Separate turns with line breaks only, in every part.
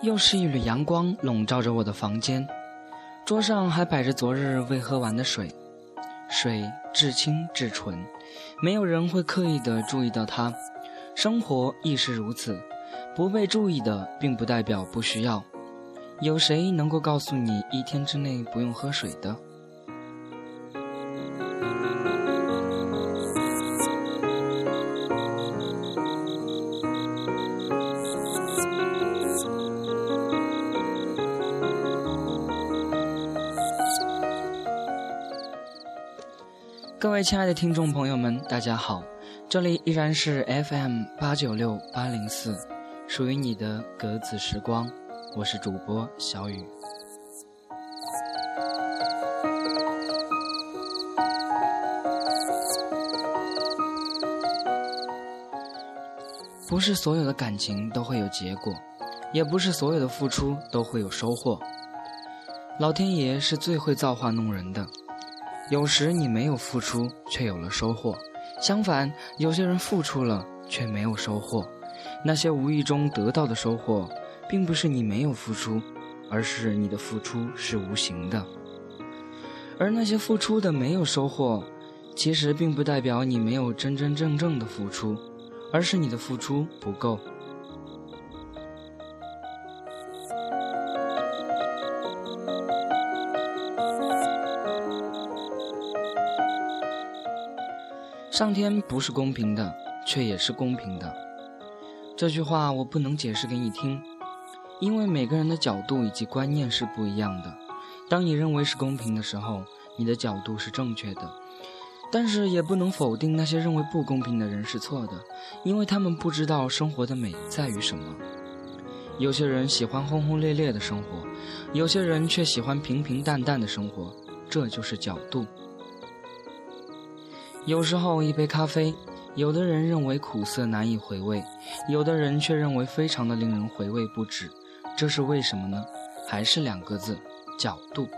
又是一缕阳光笼罩着我的房间，桌上还摆着昨日未喝完的水，水至清至纯，没有人会刻意的注意到它。生活亦是如此，不被注意的并不代表不需要。有谁能够告诉你一天之内不用喝水的？各位亲爱的听众朋友们，大家好，这里依然是 FM 八九六八零四，属于你的格子时光，我是主播小雨。不是所有的感情都会有结果，也不是所有的付出都会有收获。老天爷是最会造化弄人的。有时你没有付出，却有了收获；相反，有些人付出了，却没有收获。那些无意中得到的收获，并不是你没有付出，而是你的付出是无形的。而那些付出的没有收获，其实并不代表你没有真真正正的付出，而是你的付出不够。上天不是公平的，却也是公平的。这句话我不能解释给你听，因为每个人的角度以及观念是不一样的。当你认为是公平的时候，你的角度是正确的，但是也不能否定那些认为不公平的人是错的，因为他们不知道生活的美在于什么。有些人喜欢轰轰烈烈的生活，有些人却喜欢平平淡淡的生活，这就是角度。有时候，一杯咖啡，有的人认为苦涩难以回味，有的人却认为非常的令人回味不止。这是为什么呢？还是两个字：角度。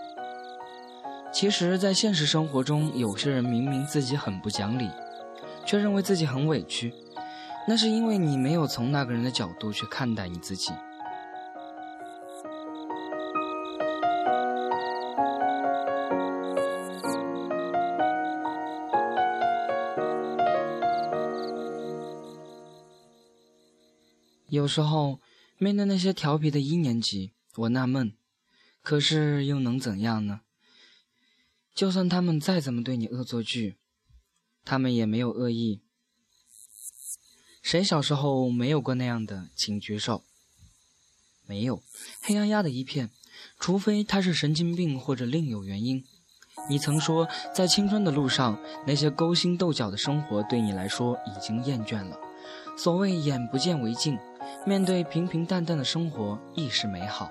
其实，在现实生活中，有些人明明自己很不讲理，却认为自己很委屈，那是因为你没有从那个人的角度去看待你自己。时候，面对那些调皮的一年级，我纳闷，可是又能怎样呢？就算他们再怎么对你恶作剧，他们也没有恶意。谁小时候没有过那样的？请举手。没有，黑压压的一片，除非他是神经病或者另有原因。你曾说，在青春的路上，那些勾心斗角的生活对你来说已经厌倦了。所谓眼不见为净。面对平平淡淡的生活亦是美好。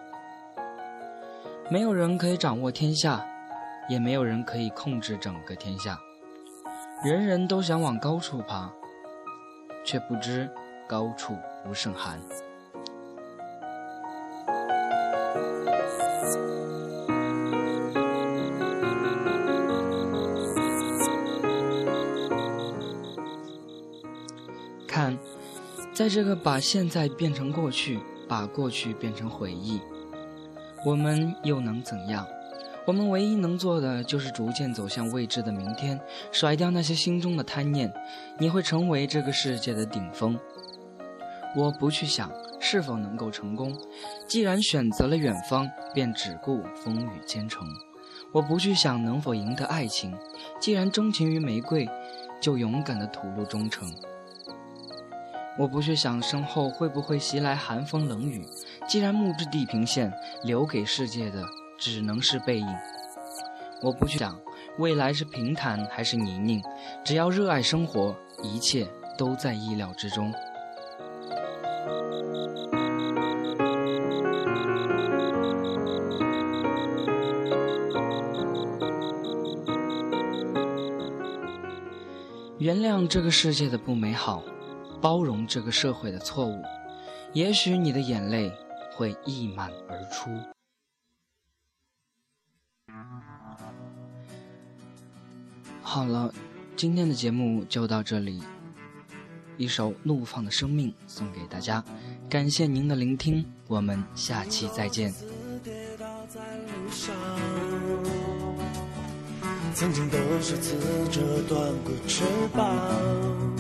没有人可以掌握天下，也没有人可以控制整个天下。人人都想往高处爬，却不知高处不胜寒。看。在这个把现在变成过去，把过去变成回忆，我们又能怎样？我们唯一能做的就是逐渐走向未知的明天，甩掉那些心中的贪念。你会成为这个世界的顶峰。我不去想是否能够成功，既然选择了远方，便只顾风雨兼程。我不去想能否赢得爱情，既然钟情于玫瑰，就勇敢的吐露忠诚。我不去想身后会不会袭来寒风冷雨，既然木质地平线留给世界的只能是背影。我不去想未来是平坦还是泥泞，只要热爱生活，一切都在意料之中。原谅这个世界的不美好。包容这个社会的错误也许你的眼泪会溢满而出。好了今天的节目就到这里一首怒放的生命送给大家感谢您的聆听我们下期再见。
曾经折断过翅膀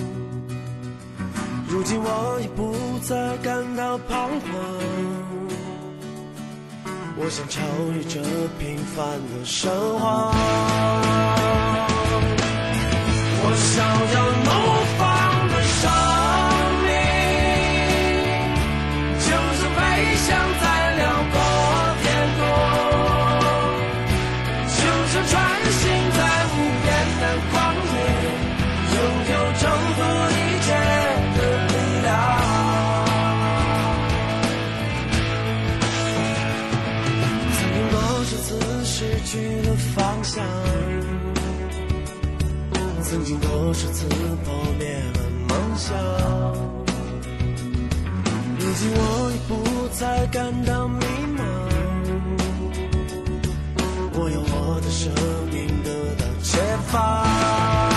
如今我已不再感到彷徨。我想超越这平凡的生活，我想要梦。的方向，曾经多少次破灭了梦想，如今我已不再感到迷茫，我用我的生命得到解放。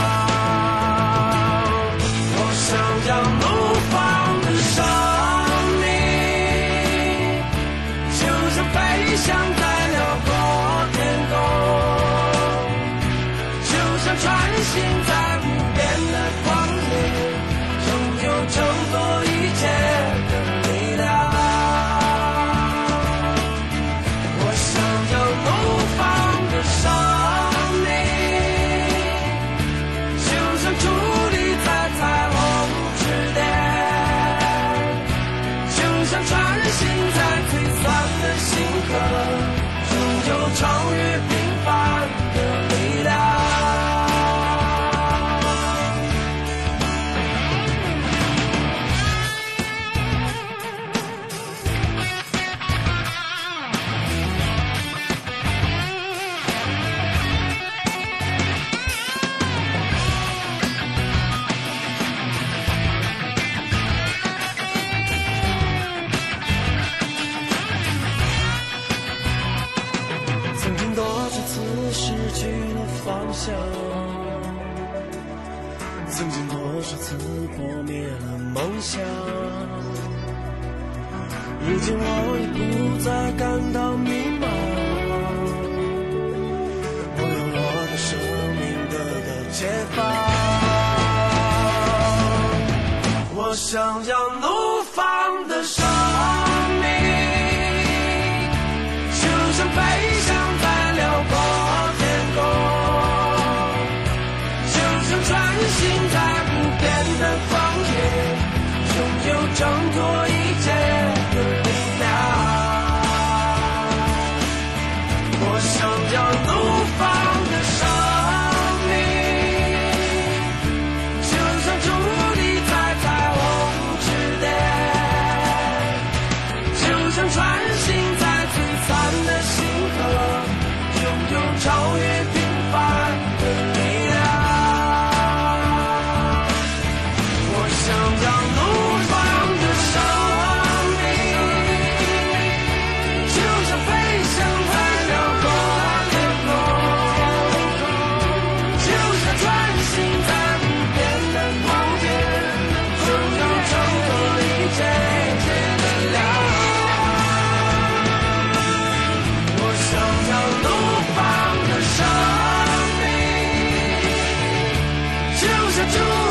想曾经多少次破灭了梦想如今我已不再感到迷茫。我有我的生命得到解放。我想要 to